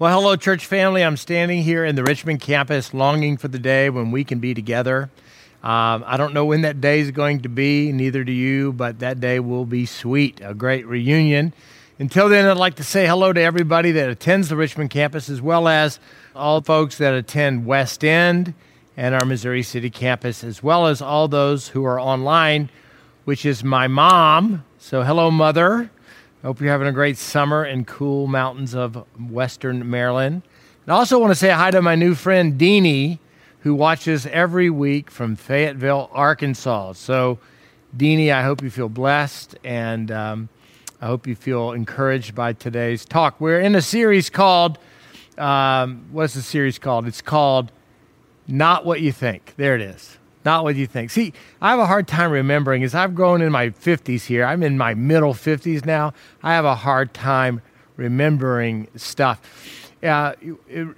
Well, hello, church family. I'm standing here in the Richmond campus longing for the day when we can be together. Um, I don't know when that day is going to be, neither do you, but that day will be sweet, a great reunion. Until then, I'd like to say hello to everybody that attends the Richmond campus, as well as all folks that attend West End and our Missouri City campus, as well as all those who are online, which is my mom. So, hello, mother. Hope you're having a great summer in cool mountains of western Maryland. And I also want to say hi to my new friend Deanie, who watches every week from Fayetteville, Arkansas. So, Deanie, I hope you feel blessed and um, I hope you feel encouraged by today's talk. We're in a series called, um, what's the series called? It's called Not What You Think. There it is. Not what you think. See, I have a hard time remembering as I've grown in my 50s here. I'm in my middle 50s now. I have a hard time remembering stuff. Uh, it, it,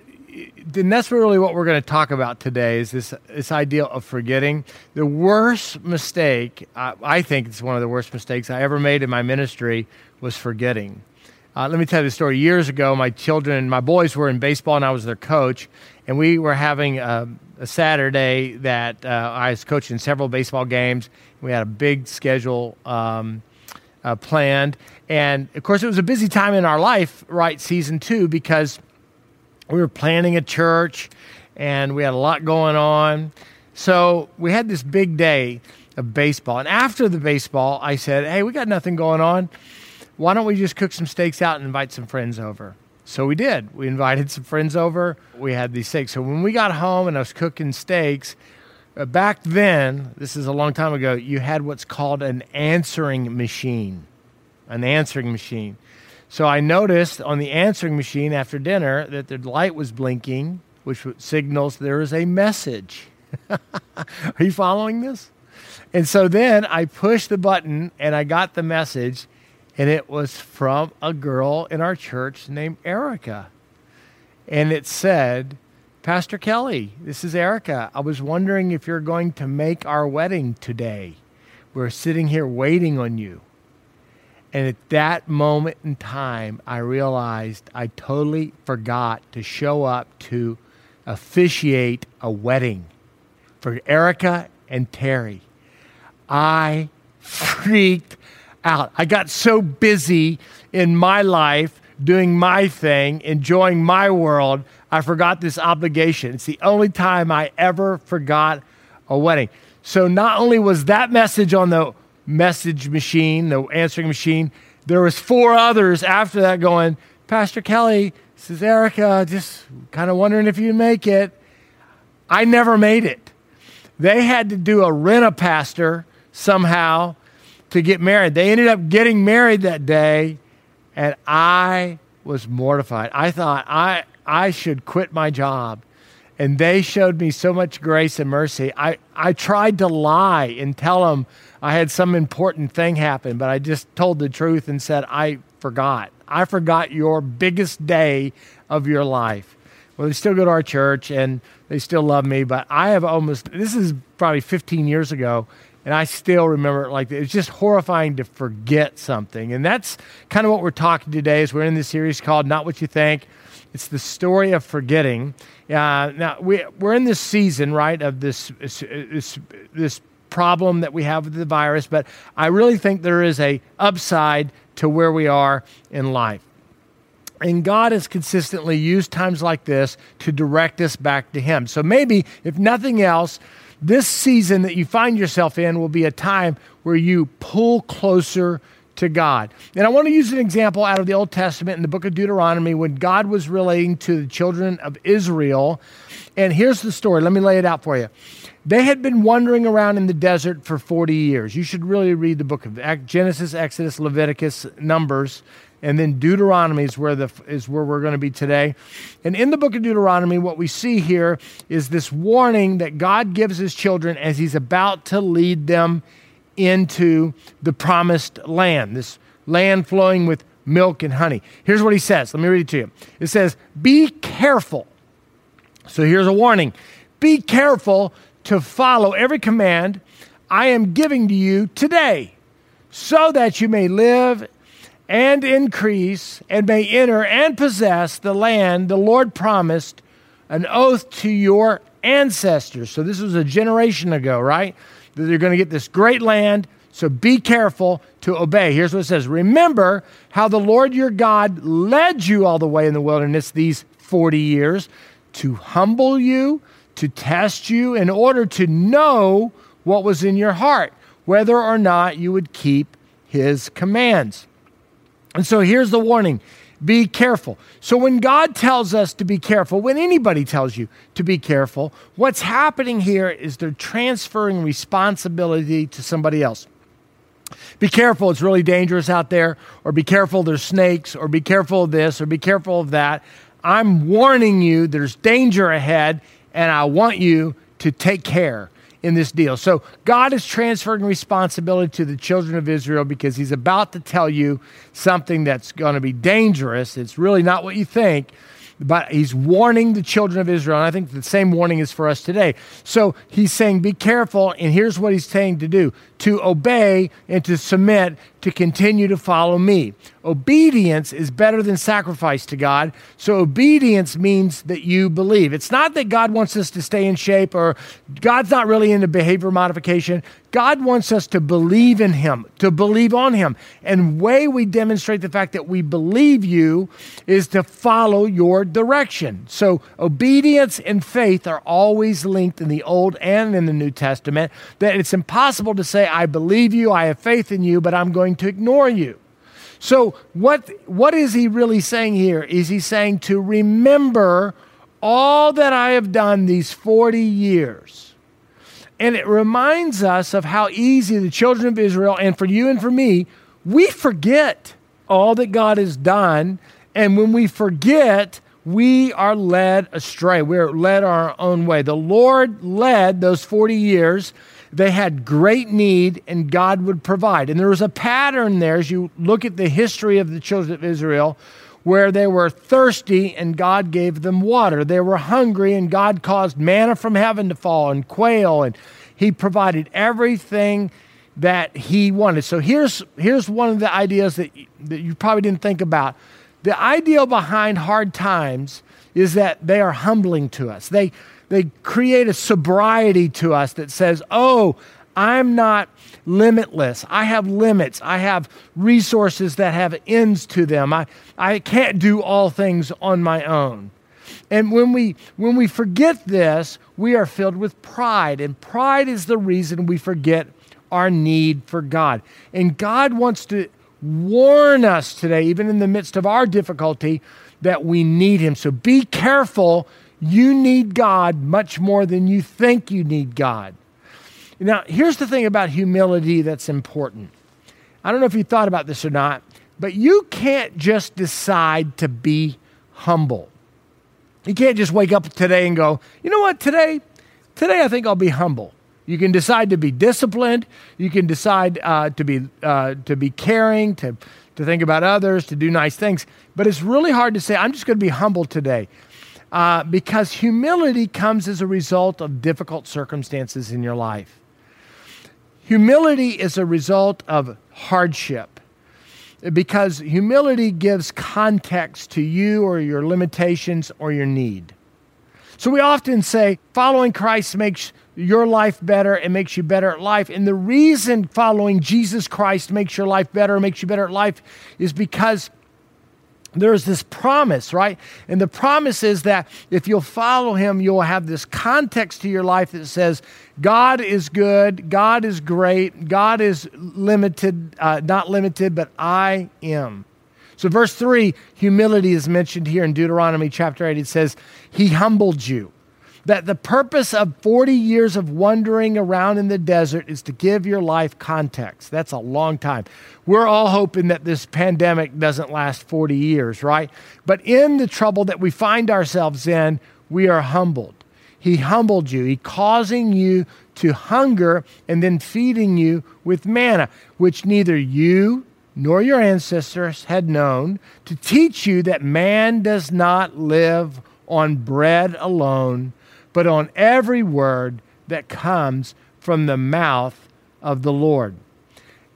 and that's really what we're going to talk about today is this, this idea of forgetting. The worst mistake, uh, I think it's one of the worst mistakes I ever made in my ministry, was forgetting. Uh, let me tell you the story. Years ago, my children, my boys were in baseball, and I was their coach, and we were having a, a Saturday that uh, I was coaching several baseball games. We had a big schedule um, uh, planned, and of course, it was a busy time in our life, right? Season two, because we were planning a church, and we had a lot going on. So we had this big day of baseball, and after the baseball, I said, "Hey, we got nothing going on." why don't we just cook some steaks out and invite some friends over? So we did. We invited some friends over. We had these steaks. So when we got home and I was cooking steaks, uh, back then, this is a long time ago, you had what's called an answering machine. An answering machine. So I noticed on the answering machine after dinner that the light was blinking, which signals there is a message. Are you following this? And so then I pushed the button and I got the message and it was from a girl in our church named Erica. And it said, Pastor Kelly, this is Erica. I was wondering if you're going to make our wedding today. We're sitting here waiting on you. And at that moment in time, I realized I totally forgot to show up to officiate a wedding for Erica and Terry. I freaked out. I got so busy in my life doing my thing, enjoying my world, I forgot this obligation. It's the only time I ever forgot a wedding. So not only was that message on the message machine, the answering machine, there was four others after that going, Pastor Kelly, this is Erica, just kind of wondering if you make it. I never made it. They had to do a rent a pastor somehow to get married. They ended up getting married that day, and I was mortified. I thought I, I should quit my job. And they showed me so much grace and mercy. I, I tried to lie and tell them I had some important thing happen, but I just told the truth and said, I forgot. I forgot your biggest day of your life. Well, they still go to our church and they still love me, but I have almost, this is probably 15 years ago, and I still remember it like that. It's just horrifying to forget something. And that's kind of what we're talking today as we're in this series called Not What You Think. It's the story of forgetting. Uh, now, we, we're in this season, right, of this, this, this problem that we have with the virus, but I really think there is a upside to where we are in life. And God has consistently used times like this to direct us back to Him. So maybe, if nothing else, this season that you find yourself in will be a time where you pull closer to God. And I want to use an example out of the Old Testament in the book of Deuteronomy when God was relating to the children of Israel. And here's the story. Let me lay it out for you. They had been wandering around in the desert for 40 years. You should really read the book of Genesis, Exodus, Leviticus, Numbers, and then Deuteronomy is where, the, is where we're going to be today. And in the book of Deuteronomy, what we see here is this warning that God gives his children as he's about to lead them into the promised land, this land flowing with milk and honey. Here's what he says. Let me read it to you. It says, Be careful. So here's a warning Be careful to follow every command I am giving to you today, so that you may live and increase and may enter and possess the land the Lord promised an oath to your ancestors. So this was a generation ago, right? That they're going to get this great land. So be careful to obey. Here's what it says Remember how the Lord your God led you all the way in the wilderness these 40 years to humble you, to test you, in order to know what was in your heart, whether or not you would keep his commands. And so here's the warning be careful. So when God tells us to be careful, when anybody tells you to be careful, what's happening here is they're transferring responsibility to somebody else. Be careful, it's really dangerous out there, or be careful, there's snakes, or be careful of this, or be careful of that. I'm warning you, there's danger ahead, and I want you to take care in this deal. So God is transferring responsibility to the children of Israel because he's about to tell you something that's going to be dangerous. It's really not what you think, but he's warning the children of Israel. And I think the same warning is for us today. So he's saying, be careful. And here's what he's saying to do to obey and to submit to continue to follow me. Obedience is better than sacrifice to God. So obedience means that you believe. It's not that God wants us to stay in shape or God's not really into behavior modification. God wants us to believe in him, to believe on him. And way we demonstrate the fact that we believe you is to follow your direction. So obedience and faith are always linked in the Old and in the New Testament. That it's impossible to say I believe you, I have faith in you, but I'm going to ignore you. So, what, what is he really saying here? Is he saying to remember all that I have done these 40 years? And it reminds us of how easy the children of Israel, and for you and for me, we forget all that God has done. And when we forget, we are led astray. We're led our own way. The Lord led those 40 years they had great need and God would provide. And there was a pattern there as you look at the history of the children of Israel where they were thirsty and God gave them water. They were hungry and God caused manna from heaven to fall and quail and he provided everything that he wanted. So here's here's one of the ideas that that you probably didn't think about. The idea behind hard times is that they are humbling to us. They they create a sobriety to us that says, oh, I'm not limitless. I have limits. I have resources that have ends to them. I, I can't do all things on my own. And when we, when we forget this, we are filled with pride. And pride is the reason we forget our need for God. And God wants to warn us today, even in the midst of our difficulty, that we need Him. So be careful you need God much more than you think you need God. Now, here's the thing about humility that's important. I don't know if you thought about this or not, but you can't just decide to be humble. You can't just wake up today and go, you know what, today, today I think I'll be humble. You can decide to be disciplined. You can decide uh, to be uh, to be caring, to to think about others, to do nice things. But it's really hard to say, I'm just going to be humble today uh, because humility comes as a result of difficult circumstances in your life. Humility is a result of hardship because humility gives context to you or your limitations or your need. So we often say following Christ makes your life better and makes you better at life. And the reason following Jesus Christ makes your life better, makes you better at life, is because there's this promise, right? And the promise is that if you'll follow him, you'll have this context to your life that says, God is good, God is great, God is limited, uh, not limited, but I am. So, verse 3, humility is mentioned here in Deuteronomy chapter 8. It says, He humbled you that the purpose of 40 years of wandering around in the desert is to give your life context. That's a long time. We're all hoping that this pandemic doesn't last 40 years, right? But in the trouble that we find ourselves in, we are humbled. He humbled you, He causing you to hunger and then feeding you with manna, which neither you nor your ancestors had known, to teach you that man does not live on bread alone but on every word that comes from the mouth of the Lord.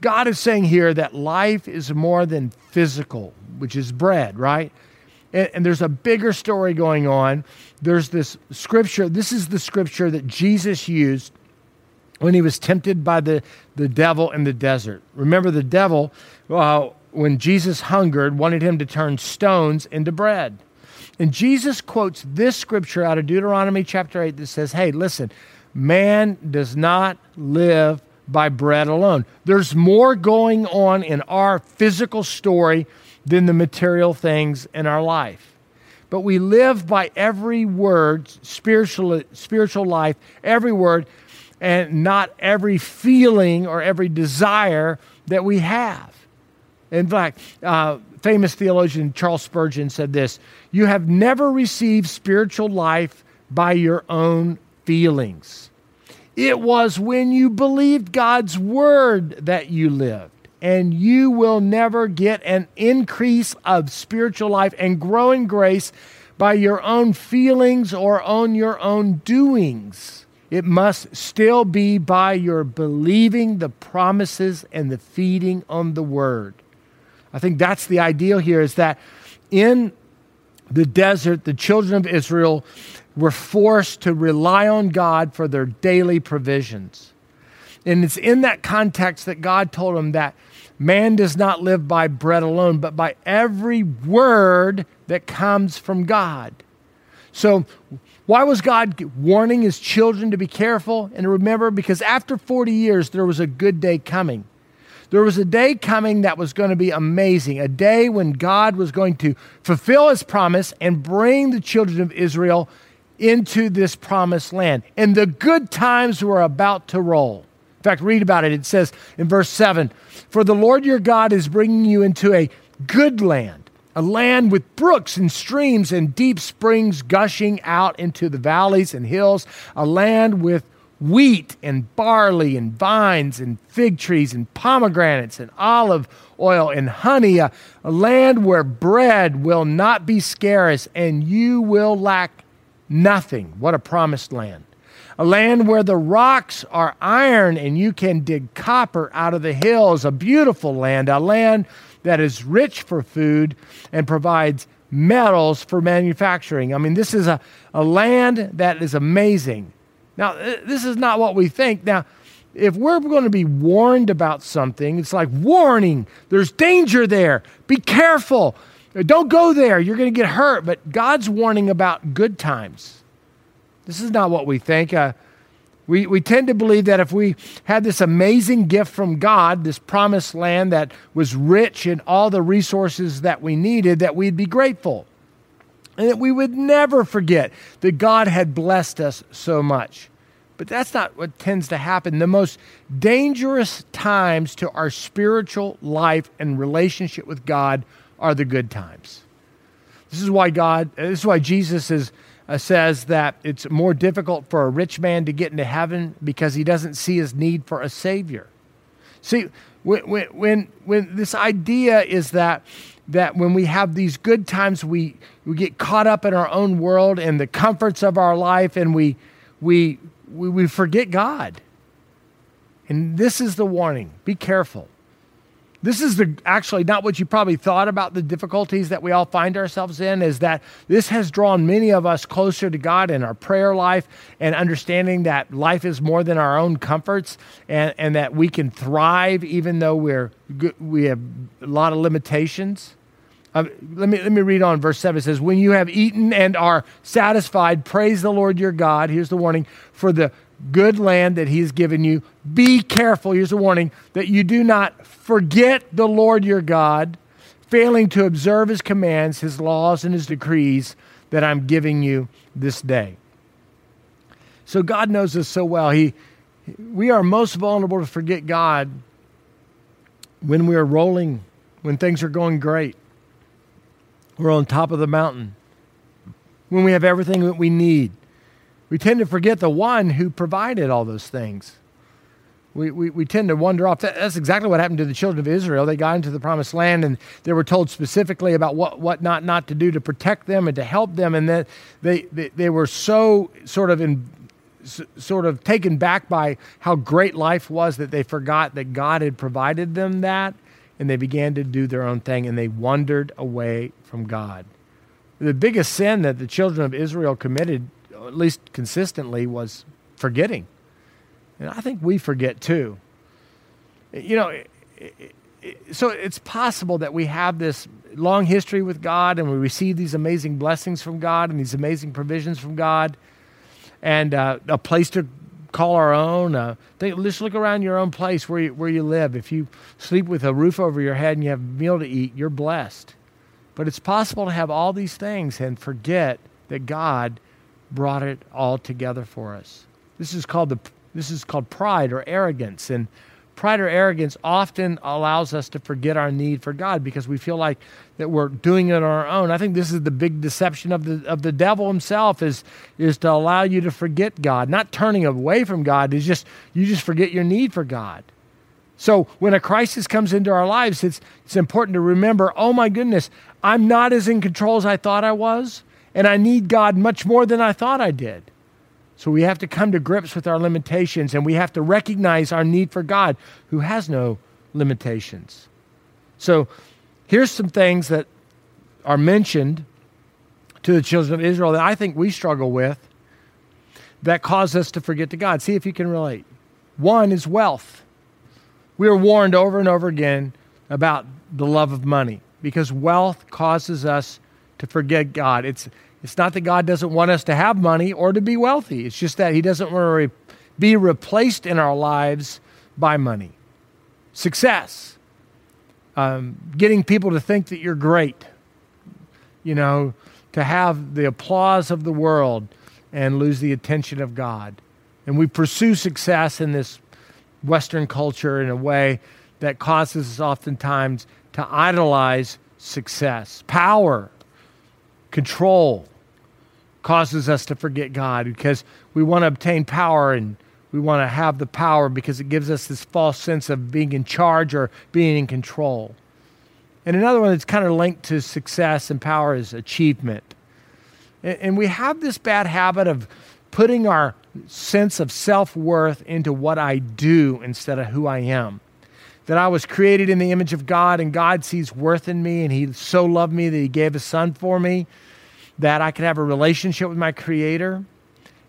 God is saying here that life is more than physical, which is bread, right? And, and there's a bigger story going on. There's this scripture. This is the scripture that Jesus used when he was tempted by the, the devil in the desert. Remember, the devil, uh, when Jesus hungered, wanted him to turn stones into bread. And Jesus quotes this scripture out of Deuteronomy chapter 8 that says, Hey, listen, man does not live by bread alone. There's more going on in our physical story than the material things in our life. But we live by every word, spiritual, spiritual life, every word, and not every feeling or every desire that we have. In fact, uh, famous theologian Charles Spurgeon said this You have never received spiritual life by your own feelings. It was when you believed God's word that you lived. And you will never get an increase of spiritual life and growing grace by your own feelings or on your own doings. It must still be by your believing the promises and the feeding on the word. I think that's the ideal here is that in the desert, the children of Israel were forced to rely on God for their daily provisions. And it's in that context that God told them that man does not live by bread alone, but by every word that comes from God. So, why was God warning his children to be careful and to remember? Because after 40 years, there was a good day coming. There was a day coming that was going to be amazing, a day when God was going to fulfill his promise and bring the children of Israel into this promised land. And the good times were about to roll. In fact, read about it. It says in verse 7 For the Lord your God is bringing you into a good land, a land with brooks and streams and deep springs gushing out into the valleys and hills, a land with wheat and barley and vines and fig trees and pomegranates and olive oil and honey, a, a, land where bread will not be scarce and you will lack nothing. What a promised land. A land where the rocks are iron and you can dig copper out of the hills. A beautiful land, a land that is rich for food and provides metals for manufacturing. I mean, this is a, a land that is amazing. Now, this is not what we think. Now, if we're going to be warned about something, it's like warning, there's danger there. Be careful. Don't go there. You're going to get hurt. But God's warning about good times. This is not what we think. Uh, we, we tend to believe that if we had this amazing gift from God, this promised land that was rich in all the resources that we needed, that we'd be grateful and that we would never forget that God had blessed us so much. But that's not what tends to happen. The most dangerous times to our spiritual life and relationship with God are the good times. This is why God, this is why Jesus is, uh, says that it's more difficult for a rich man to get into heaven because he doesn't see his need for a savior. See, when, when, when this idea is that that when we have these good times, we, we get caught up in our own world and the comforts of our life and we, we, we, we forget God. And this is the warning be careful. This is the, actually not what you probably thought about the difficulties that we all find ourselves in, is that this has drawn many of us closer to God in our prayer life and understanding that life is more than our own comforts and, and that we can thrive even though we're, we have a lot of limitations. Um, let, me, let me read on. Verse 7 it says, When you have eaten and are satisfied, praise the Lord your God. Here's the warning for the good land that he has given you. Be careful, here's a warning, that you do not forget the Lord your God, failing to observe his commands, his laws, and his decrees that I'm giving you this day. So God knows us so well. He, we are most vulnerable to forget God when we are rolling, when things are going great. We're on top of the mountain, when we have everything that we need we tend to forget the one who provided all those things. We, we, we tend to wander off. That's exactly what happened to the children of Israel. They got into the promised land and they were told specifically about what, what not, not to do to protect them and to help them. And that they, they, they were so sort of in, sort of taken back by how great life was that they forgot that God had provided them that and they began to do their own thing and they wandered away from God. The biggest sin that the children of Israel committed, at least consistently, was forgetting. And I think we forget too. You know, so it's possible that we have this long history with God and we receive these amazing blessings from God and these amazing provisions from God and uh, a place to call our own. Uh, think, just look around your own place where you, where you live. If you sleep with a roof over your head and you have a meal to eat, you're blessed. But it's possible to have all these things and forget that God brought it all together for us. This is called the this is called pride or arrogance and pride or arrogance often allows us to forget our need for God because we feel like that we're doing it on our own. I think this is the big deception of the of the devil himself is is to allow you to forget God, not turning away from God. Is just you just forget your need for God. So when a crisis comes into our lives, it's it's important to remember, oh my goodness, I'm not as in control as I thought I was, and I need God much more than I thought I did. So we have to come to grips with our limitations and we have to recognize our need for God who has no limitations. So here's some things that are mentioned to the children of Israel that I think we struggle with that cause us to forget to God. See if you can relate. One is wealth. We are warned over and over again about the love of money because wealth causes us to forget God. It's it's not that God doesn't want us to have money or to be wealthy. It's just that He doesn't want to re- be replaced in our lives by money. Success, um, getting people to think that you're great, you know, to have the applause of the world and lose the attention of God. And we pursue success in this Western culture in a way that causes us oftentimes to idolize success, power, control causes us to forget God because we want to obtain power and we want to have the power because it gives us this false sense of being in charge or being in control. And another one that's kind of linked to success and power is achievement. And we have this bad habit of putting our sense of self worth into what I do instead of who I am. That I was created in the image of God and God sees worth in me and He so loved me that He gave a Son for me that I could have a relationship with my Creator.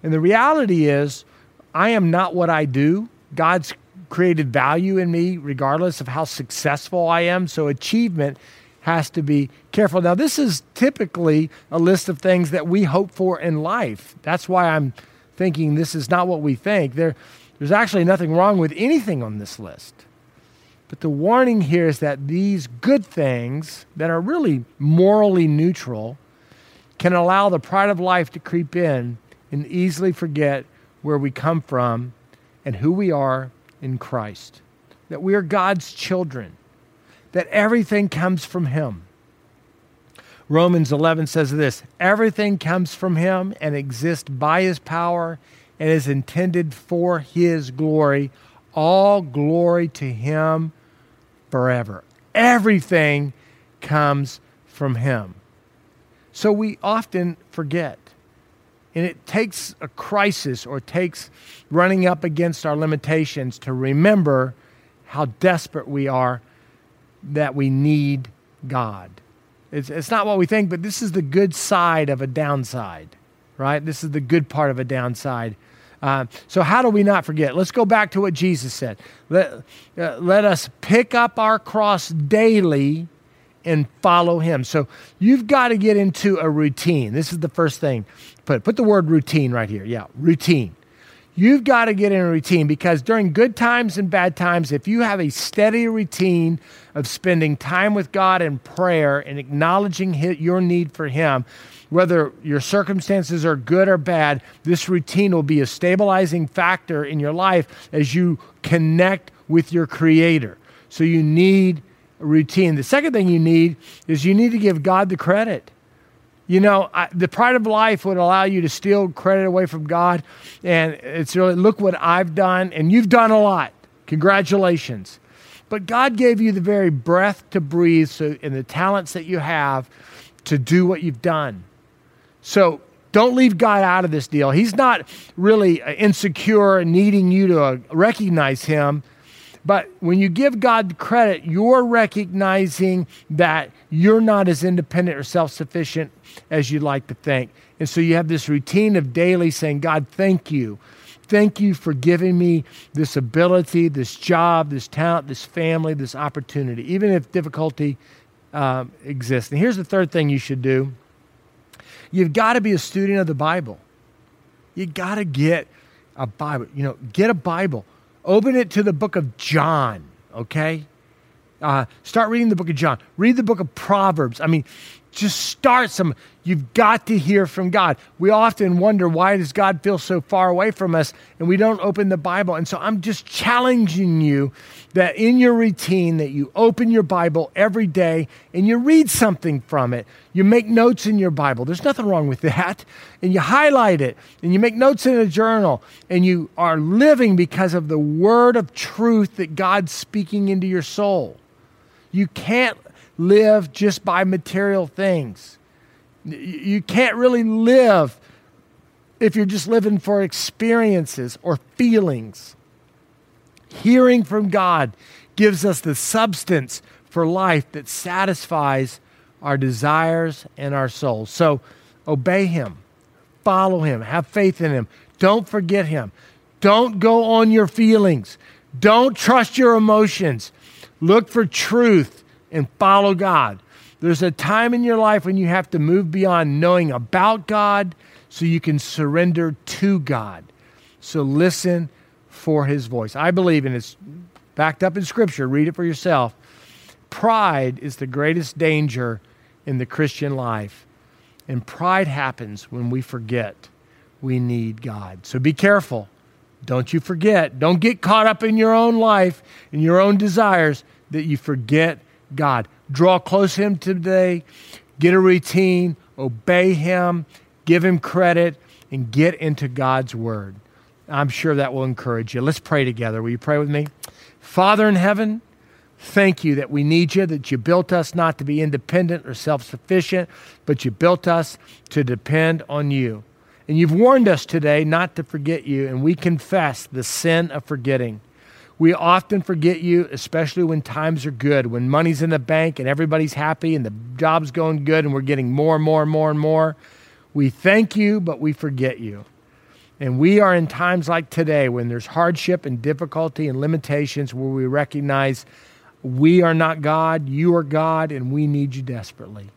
And the reality is, I am not what I do. God's created value in me regardless of how successful I am. So, achievement has to be careful. Now, this is typically a list of things that we hope for in life. That's why I'm thinking this is not what we think. There, there's actually nothing wrong with anything on this list. But the warning here is that these good things that are really morally neutral can allow the pride of life to creep in and easily forget where we come from and who we are in Christ. That we are God's children, that everything comes from Him. Romans 11 says this everything comes from Him and exists by His power and is intended for His glory. All glory to Him forever. Everything comes from Him. So we often forget. And it takes a crisis or takes running up against our limitations to remember how desperate we are that we need God. It's, it's not what we think, but this is the good side of a downside, right? This is the good part of a downside. Uh, so, how do we not forget? Let's go back to what Jesus said. Let, uh, let us pick up our cross daily and follow him. So you've got to get into a routine. This is the first thing. Put put the word routine right here. Yeah, routine. You've got to get in a routine because during good times and bad times, if you have a steady routine of spending time with God in prayer and acknowledging your need for Him, whether your circumstances are good or bad, this routine will be a stabilizing factor in your life as you connect with your Creator. So you need routine. The second thing you need is you need to give God the credit. You know, I, the pride of life would allow you to steal credit away from God. And it's really, look what I've done. And you've done a lot. Congratulations. But God gave you the very breath to breathe so, and the talents that you have to do what you've done. So Don't leave God out of this deal. He's not really uh, insecure and needing you to uh, recognize Him. But when you give God credit, you're recognizing that you're not as independent or self sufficient as you'd like to think. And so you have this routine of daily saying, God, thank you. Thank you for giving me this ability, this job, this talent, this family, this opportunity, even if difficulty um, exists. And here's the third thing you should do you've got to be a student of the Bible. You got to get a Bible. You know, get a Bible. Open it to the book of John, okay? Uh, start reading the book of John. Read the book of Proverbs. I mean, just start some. You've got to hear from God. We often wonder why does God feel so far away from us and we don't open the Bible. And so I'm just challenging you that in your routine that you open your Bible every day and you read something from it. You make notes in your Bible. There's nothing wrong with that. And you highlight it and you make notes in a journal and you are living because of the word of truth that God's speaking into your soul. You can't live just by material things. You can't really live if you're just living for experiences or feelings. Hearing from God gives us the substance for life that satisfies our desires and our souls. So obey Him, follow Him, have faith in Him. Don't forget Him. Don't go on your feelings. Don't trust your emotions. Look for truth and follow God. There's a time in your life when you have to move beyond knowing about God so you can surrender to God. So listen for his voice. I believe, and it's backed up in Scripture, read it for yourself. Pride is the greatest danger in the Christian life. And pride happens when we forget we need God. So be careful. Don't you forget. Don't get caught up in your own life and your own desires that you forget God. Draw close to Him today, get a routine, obey Him, give Him credit, and get into God's Word. I'm sure that will encourage you. Let's pray together. Will you pray with me? Father in heaven, thank you that we need you, that you built us not to be independent or self sufficient, but you built us to depend on you. And you've warned us today not to forget you, and we confess the sin of forgetting. We often forget you, especially when times are good, when money's in the bank and everybody's happy and the job's going good and we're getting more and more and more and more. We thank you, but we forget you. And we are in times like today when there's hardship and difficulty and limitations where we recognize we are not God, you are God, and we need you desperately.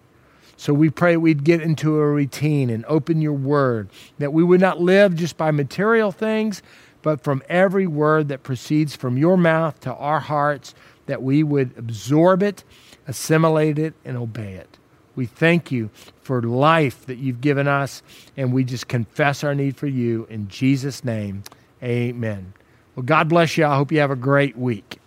So we pray we'd get into a routine and open your word, that we would not live just by material things, but from every word that proceeds from your mouth to our hearts, that we would absorb it, assimilate it, and obey it. We thank you for life that you've given us, and we just confess our need for you. In Jesus' name, amen. Well, God bless you. I hope you have a great week.